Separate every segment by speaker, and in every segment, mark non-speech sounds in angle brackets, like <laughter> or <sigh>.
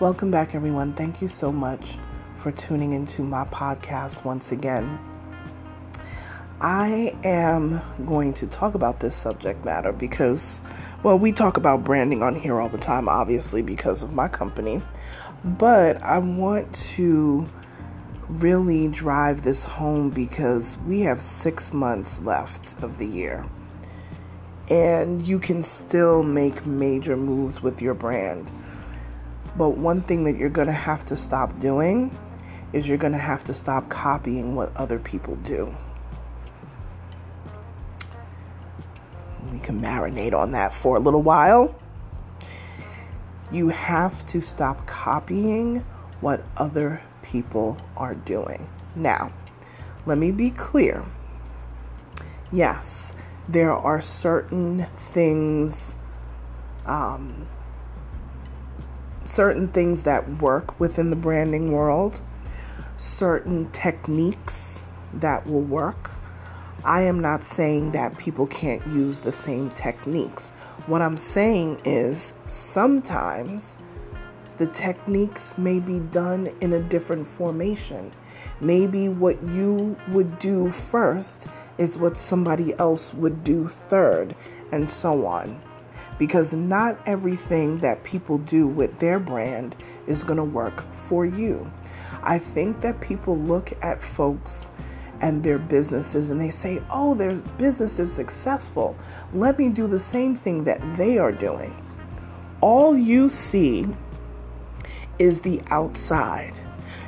Speaker 1: Welcome back, everyone. Thank you so much for tuning into my podcast once again. I am going to talk about this subject matter because, well, we talk about branding on here all the time, obviously, because of my company. But I want to really drive this home because we have six months left of the year. And you can still make major moves with your brand but one thing that you're going to have to stop doing is you're going to have to stop copying what other people do. We can marinate on that for a little while. You have to stop copying what other people are doing. Now, let me be clear. Yes, there are certain things um, certain things that work within the branding world, certain techniques that will work. I am not saying that people can't use the same techniques. What I'm saying is sometimes the techniques may be done in a different formation. Maybe what you would do first is what somebody else would do third, and so on because not everything that people do with their brand is going to work for you. I think that people look at folks and their businesses and they say, oh, their business is successful. Let me do the same thing that they are doing. All you see is the outside.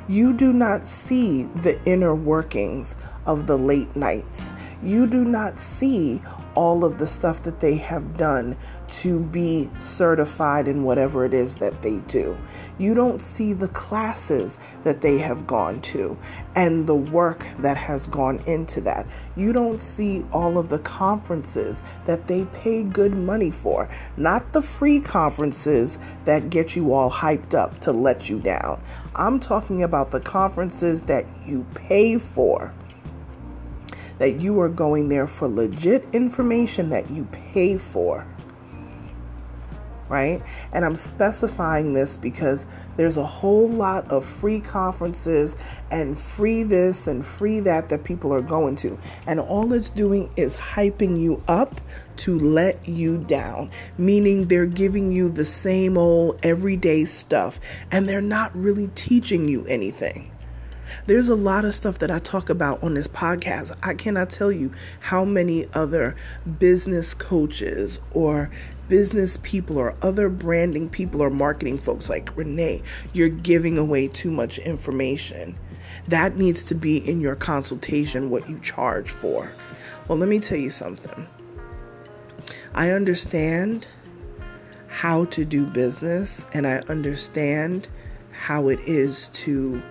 Speaker 1: You do not see the inner workings of the late nights. You do not see all of the stuff that they have done to be certified in whatever it is that they do. You don't see the classes that they have gone to and the work that has gone into that. You don't see all of the conferences that they pay good money for, not the free conferences that get you all hyped up to let you down. I'm talking about the conferences that you pay for that you are going there for legit information that you pay for right? And I'm specifying this because there's a whole lot of free conferences and free this and free that that people are going to. And all it's doing is hyping you up to let you down, meaning they're giving you the same old everyday stuff and they're not really teaching you anything. There's a lot of stuff that I talk about on this podcast. I cannot tell you how many other business coaches or business people or other branding people or marketing folks like Renee, you're giving away too much information. That needs to be in your consultation what you charge for. Well, let me tell you something. I understand how to do business and I understand how it is to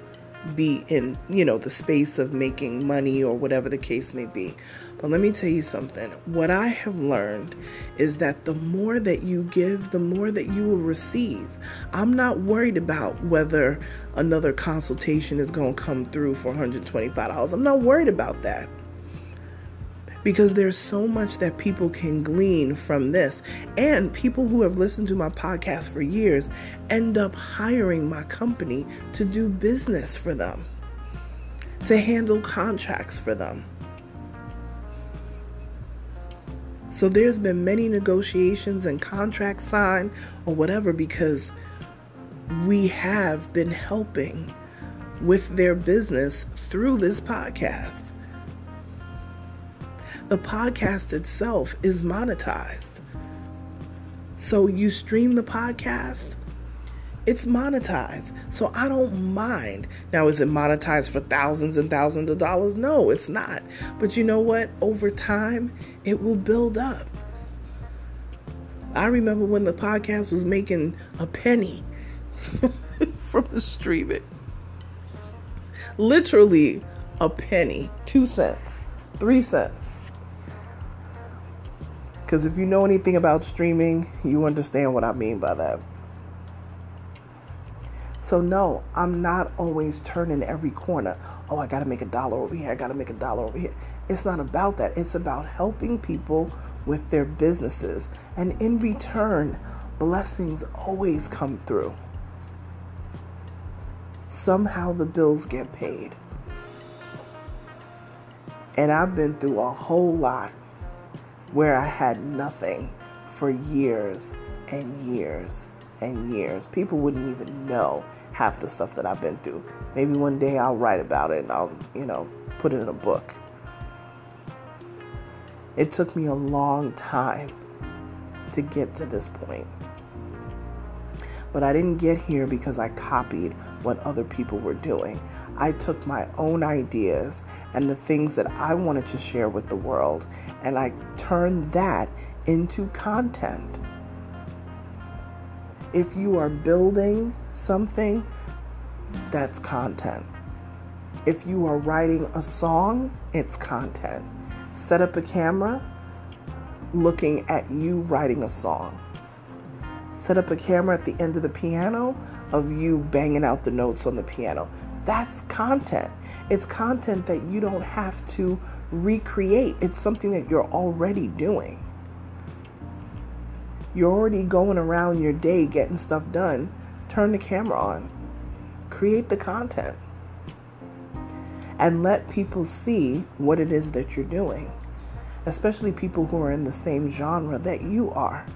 Speaker 1: be in, you know, the space of making money or whatever the case may be. But let me tell you something. What I have learned is that the more that you give, the more that you will receive. I'm not worried about whether another consultation is going to come through for $125. I'm not worried about that because there's so much that people can glean from this. And people who have listened to my podcast for years end up hiring my company to do business for them, to handle contracts for them. So there's been many negotiations and contracts signed or whatever because we have been helping with their business through this podcast the podcast itself is monetized. So you stream the podcast, it's monetized. So I don't mind. Now, is it monetized for thousands and thousands of dollars? No, it's not. But you know what? Over time, it will build up. I remember when the podcast was making a penny <laughs> from the streaming. Literally a penny, two cents, three cents. Because if you know anything about streaming, you understand what I mean by that. So, no, I'm not always turning every corner. Oh, I got to make a dollar over here. I got to make a dollar over here. It's not about that. It's about helping people with their businesses. And in return, blessings always come through. Somehow the bills get paid. And I've been through a whole lot where I had nothing for years and years and years. People wouldn't even know half the stuff that I've been through. Maybe one day I'll write about it and I'll, you know, put it in a book. It took me a long time to get to this point. But I didn't get here because I copied what other people were doing. I took my own ideas and the things that I wanted to share with the world and I turned that into content. If you are building something, that's content. If you are writing a song, it's content. Set up a camera looking at you writing a song. Set up a camera at the end of the piano of you banging out the notes on the piano. That's content. It's content that you don't have to recreate, it's something that you're already doing. You're already going around your day getting stuff done. Turn the camera on, create the content, and let people see what it is that you're doing, especially people who are in the same genre that you are.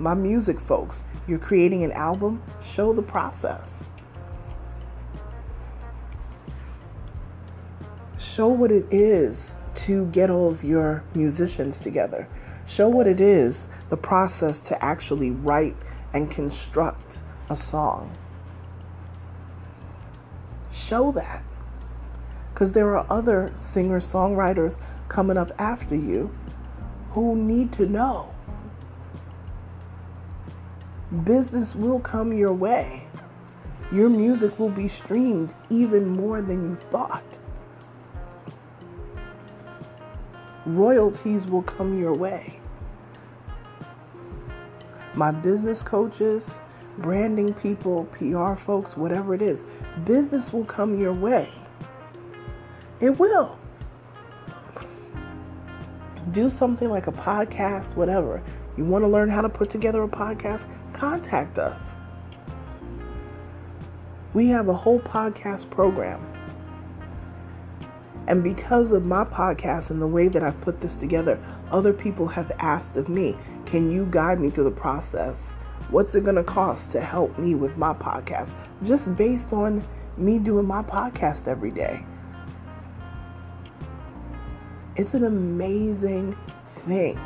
Speaker 1: My music folks, you're creating an album, show the process. Show what it is to get all of your musicians together. Show what it is, the process to actually write and construct a song. Show that. Because there are other singer songwriters coming up after you who need to know. Business will come your way. Your music will be streamed even more than you thought. royalties will come your way. My business coaches, branding people, PR folks, whatever it is, business will come your way. It will. Do something like a podcast, whatever. You want to learn how to put together a podcast? Contact us. We have a whole podcast program and because of my podcast and the way that I've put this together, other people have asked of me, can you guide me through the process? What's it going to cost to help me with my podcast? Just based on me doing my podcast every day. It's an amazing thing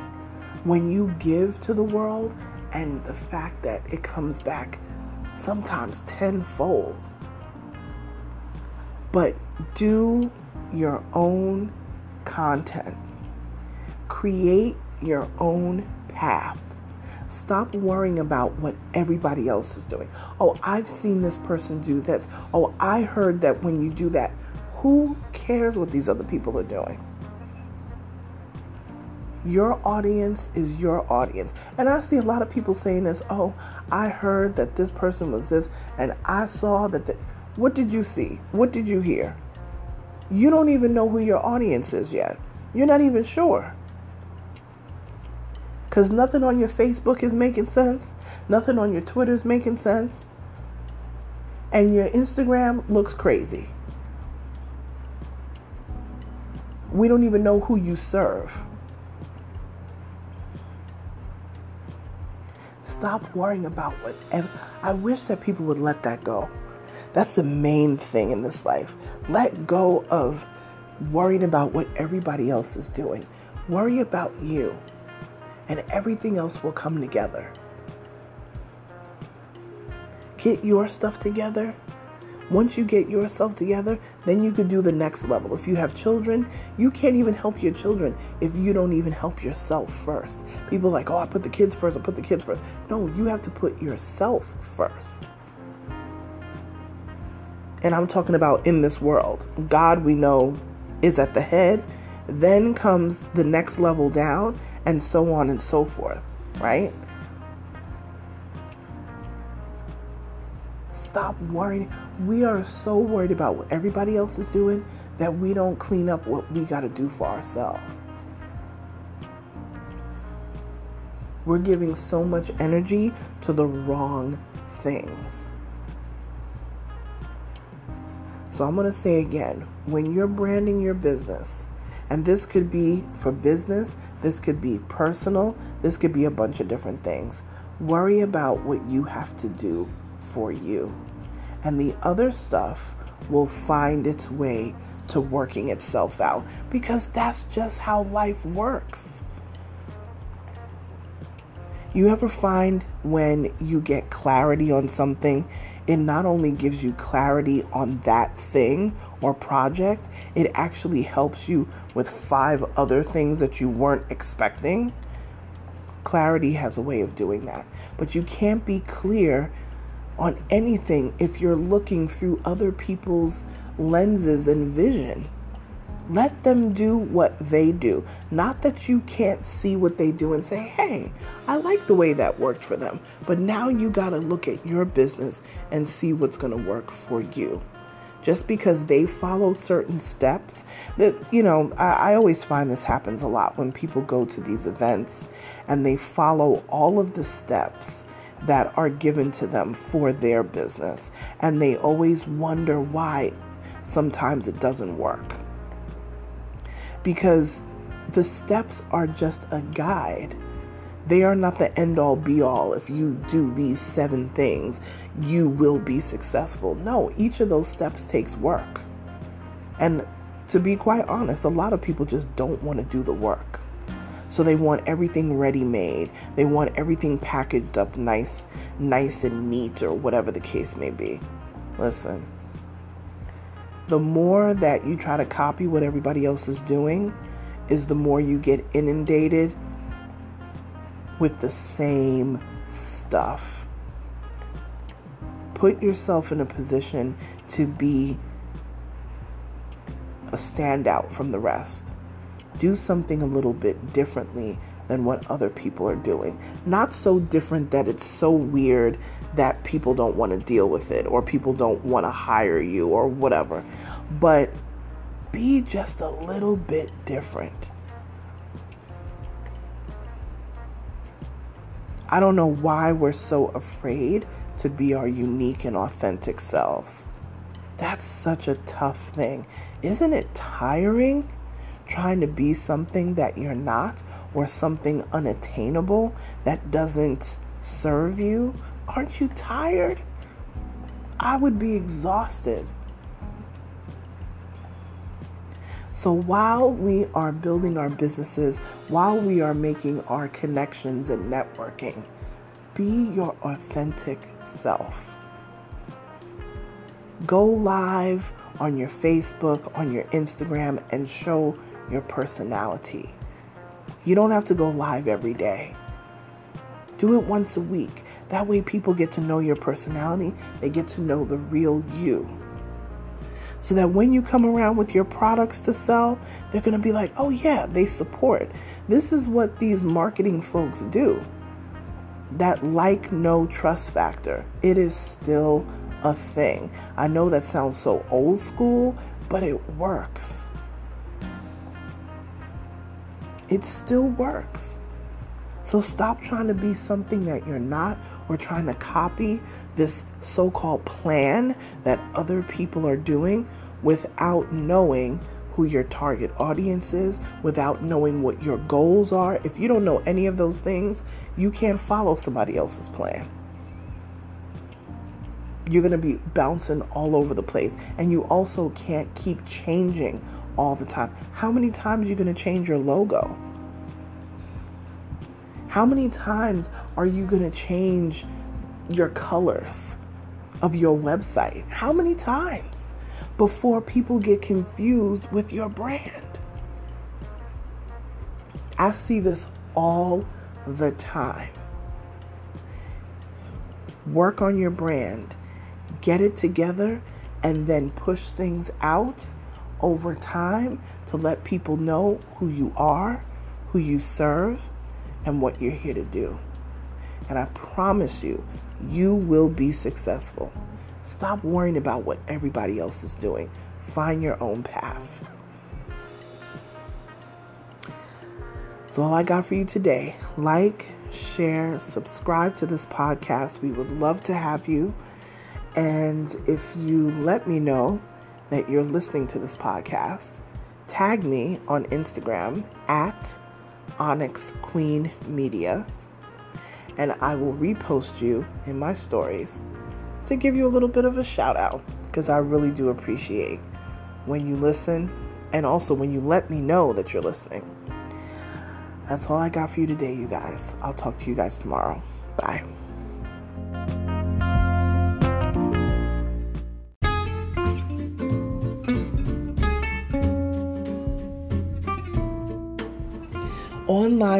Speaker 1: when you give to the world and the fact that it comes back sometimes tenfold. But do your own content. Create your own path. Stop worrying about what everybody else is doing. Oh, I've seen this person do this. Oh, I heard that when you do that. Who cares what these other people are doing? Your audience is your audience. And I see a lot of people saying this, oh, I heard that this person was this, and I saw that. The... What did you see? What did you hear? you don't even know who your audience is yet. You're not even sure. Because nothing on your Facebook is making sense, nothing on your Twitter is making sense, and your Instagram looks crazy. We don't even know who you serve. Stop worrying about whatever. I wish that people would let that go. That's the main thing in this life. Let go of worrying about what everybody else is doing. Worry about you, and everything else will come together. Get your stuff together. Once you get yourself together, then you could do the next level. If you have children, you can't even help your children if you don't even help yourself first. People like, oh, I put the kids first, I put the kids first. No, you have to put yourself first. And I'm talking about in this world. God, we know, is at the head. Then comes the next level down, and so on and so forth, right? Stop worrying. We are so worried about what everybody else is doing that we don't clean up what we got to do for ourselves. We're giving so much energy to the wrong things. So I'm going to say again when you're branding your business, and this could be for business, this could be personal, this could be a bunch of different things. Worry about what you have to do for you. And the other stuff will find its way to working itself out because that's just how life works. You ever find when you get clarity on something, it not only gives you clarity on that thing or project, it actually helps you with five other things that you weren't expecting? Clarity has a way of doing that. But you can't be clear on anything if you're looking through other people's lenses and vision. Let them do what they do. Not that you can't see what they do and say, hey, I like the way that worked for them. But now you got to look at your business and see what's going to work for you. Just because they followed certain steps, that, you know, I, I always find this happens a lot when people go to these events and they follow all of the steps that are given to them for their business. And they always wonder why sometimes it doesn't work because the steps are just a guide. They are not the end all be all. If you do these seven things, you will be successful. No, each of those steps takes work. And to be quite honest, a lot of people just don't want to do the work. So they want everything ready made. They want everything packaged up nice, nice and neat or whatever the case may be. Listen, the more that you try to copy what everybody else is doing, is the more you get inundated with the same stuff. Put yourself in a position to be a standout from the rest. Do something a little bit differently than what other people are doing. Not so different that it's so weird that people don't want to deal with it or people don't want to hire you or whatever. But be just a little bit different. I don't know why we're so afraid to be our unique and authentic selves. That's such a tough thing. Isn't it tiring trying to be something that you're not or something unattainable that doesn't serve you Aren't you tired? I would be exhausted. So while we are building our businesses, while we are making our connections and networking, be your authentic self. Go live on your Facebook, on your Instagram, and show your personality. You don't have to go live every day. Do it once a week. That way, people get to know your personality, they get to know the real you. So that when you come around with your products to sell, they're going to be like, oh, yeah, they support. This is what these marketing folks do. That like, no trust factor, it is still a thing. I know that sounds so old school, but it works. It still works. So stop trying to be something that you're not or trying to copy this so called plan that other people are doing without knowing who your target audience is, without knowing what your goals are. If you don't know any of those things, you can't follow somebody else's plan. You're going to be bouncing all over the place. And you also can't keep changing all the time. How many times are you going to change your logo? How many times are you going to change your colors of your website? How many times before people get confused with your brand? I see this all the time. Work on your brand, get it together, and then push things out over time to let people know who you are, who you serve, and what you're here to do. And I promise you, you will be successful. Stop worrying about what everybody else is doing. Find your own path. That's all I got for you today. Like, share, subscribe to this podcast. We would love to have you. And if you let me know that you're listening to this podcast, tag me on Instagram at Onyx Queen Media, and I will repost you in my stories to give you a little bit of a shout out because I really do appreciate when you listen and also when you let me know that you're listening. That's all I got for you today, you guys. I'll talk to you guys tomorrow. Bye.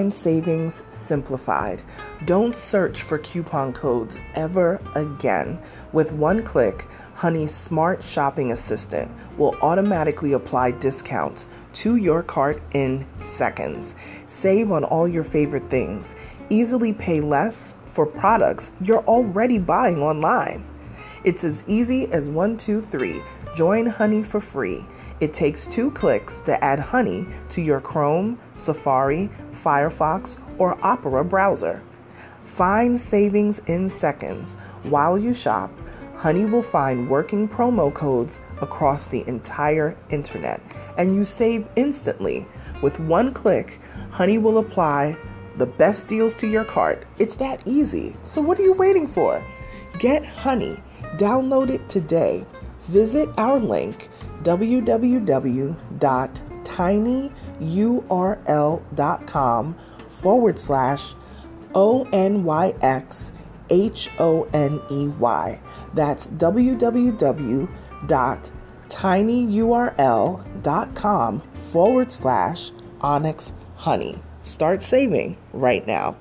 Speaker 1: Online savings simplified. Don't search for coupon codes ever again. With one click, Honey's smart shopping assistant will automatically apply discounts to your cart in seconds. Save on all your favorite things. Easily pay less for products you're already buying online. It's as easy as one, two, three. Join Honey for free. It takes two clicks to add Honey to your Chrome, Safari, Firefox, or Opera browser. Find savings in seconds. While you shop, Honey will find working promo codes across the entire internet, and you save instantly. With one click, Honey will apply the best deals to your cart. It's that easy. So, what are you waiting for? Get Honey. Download it today. Visit our link www.tinyurl.com forward slash O N Y X H O N E Y. That's www.tinyurl.com forward slash onyx honey. Start saving right now.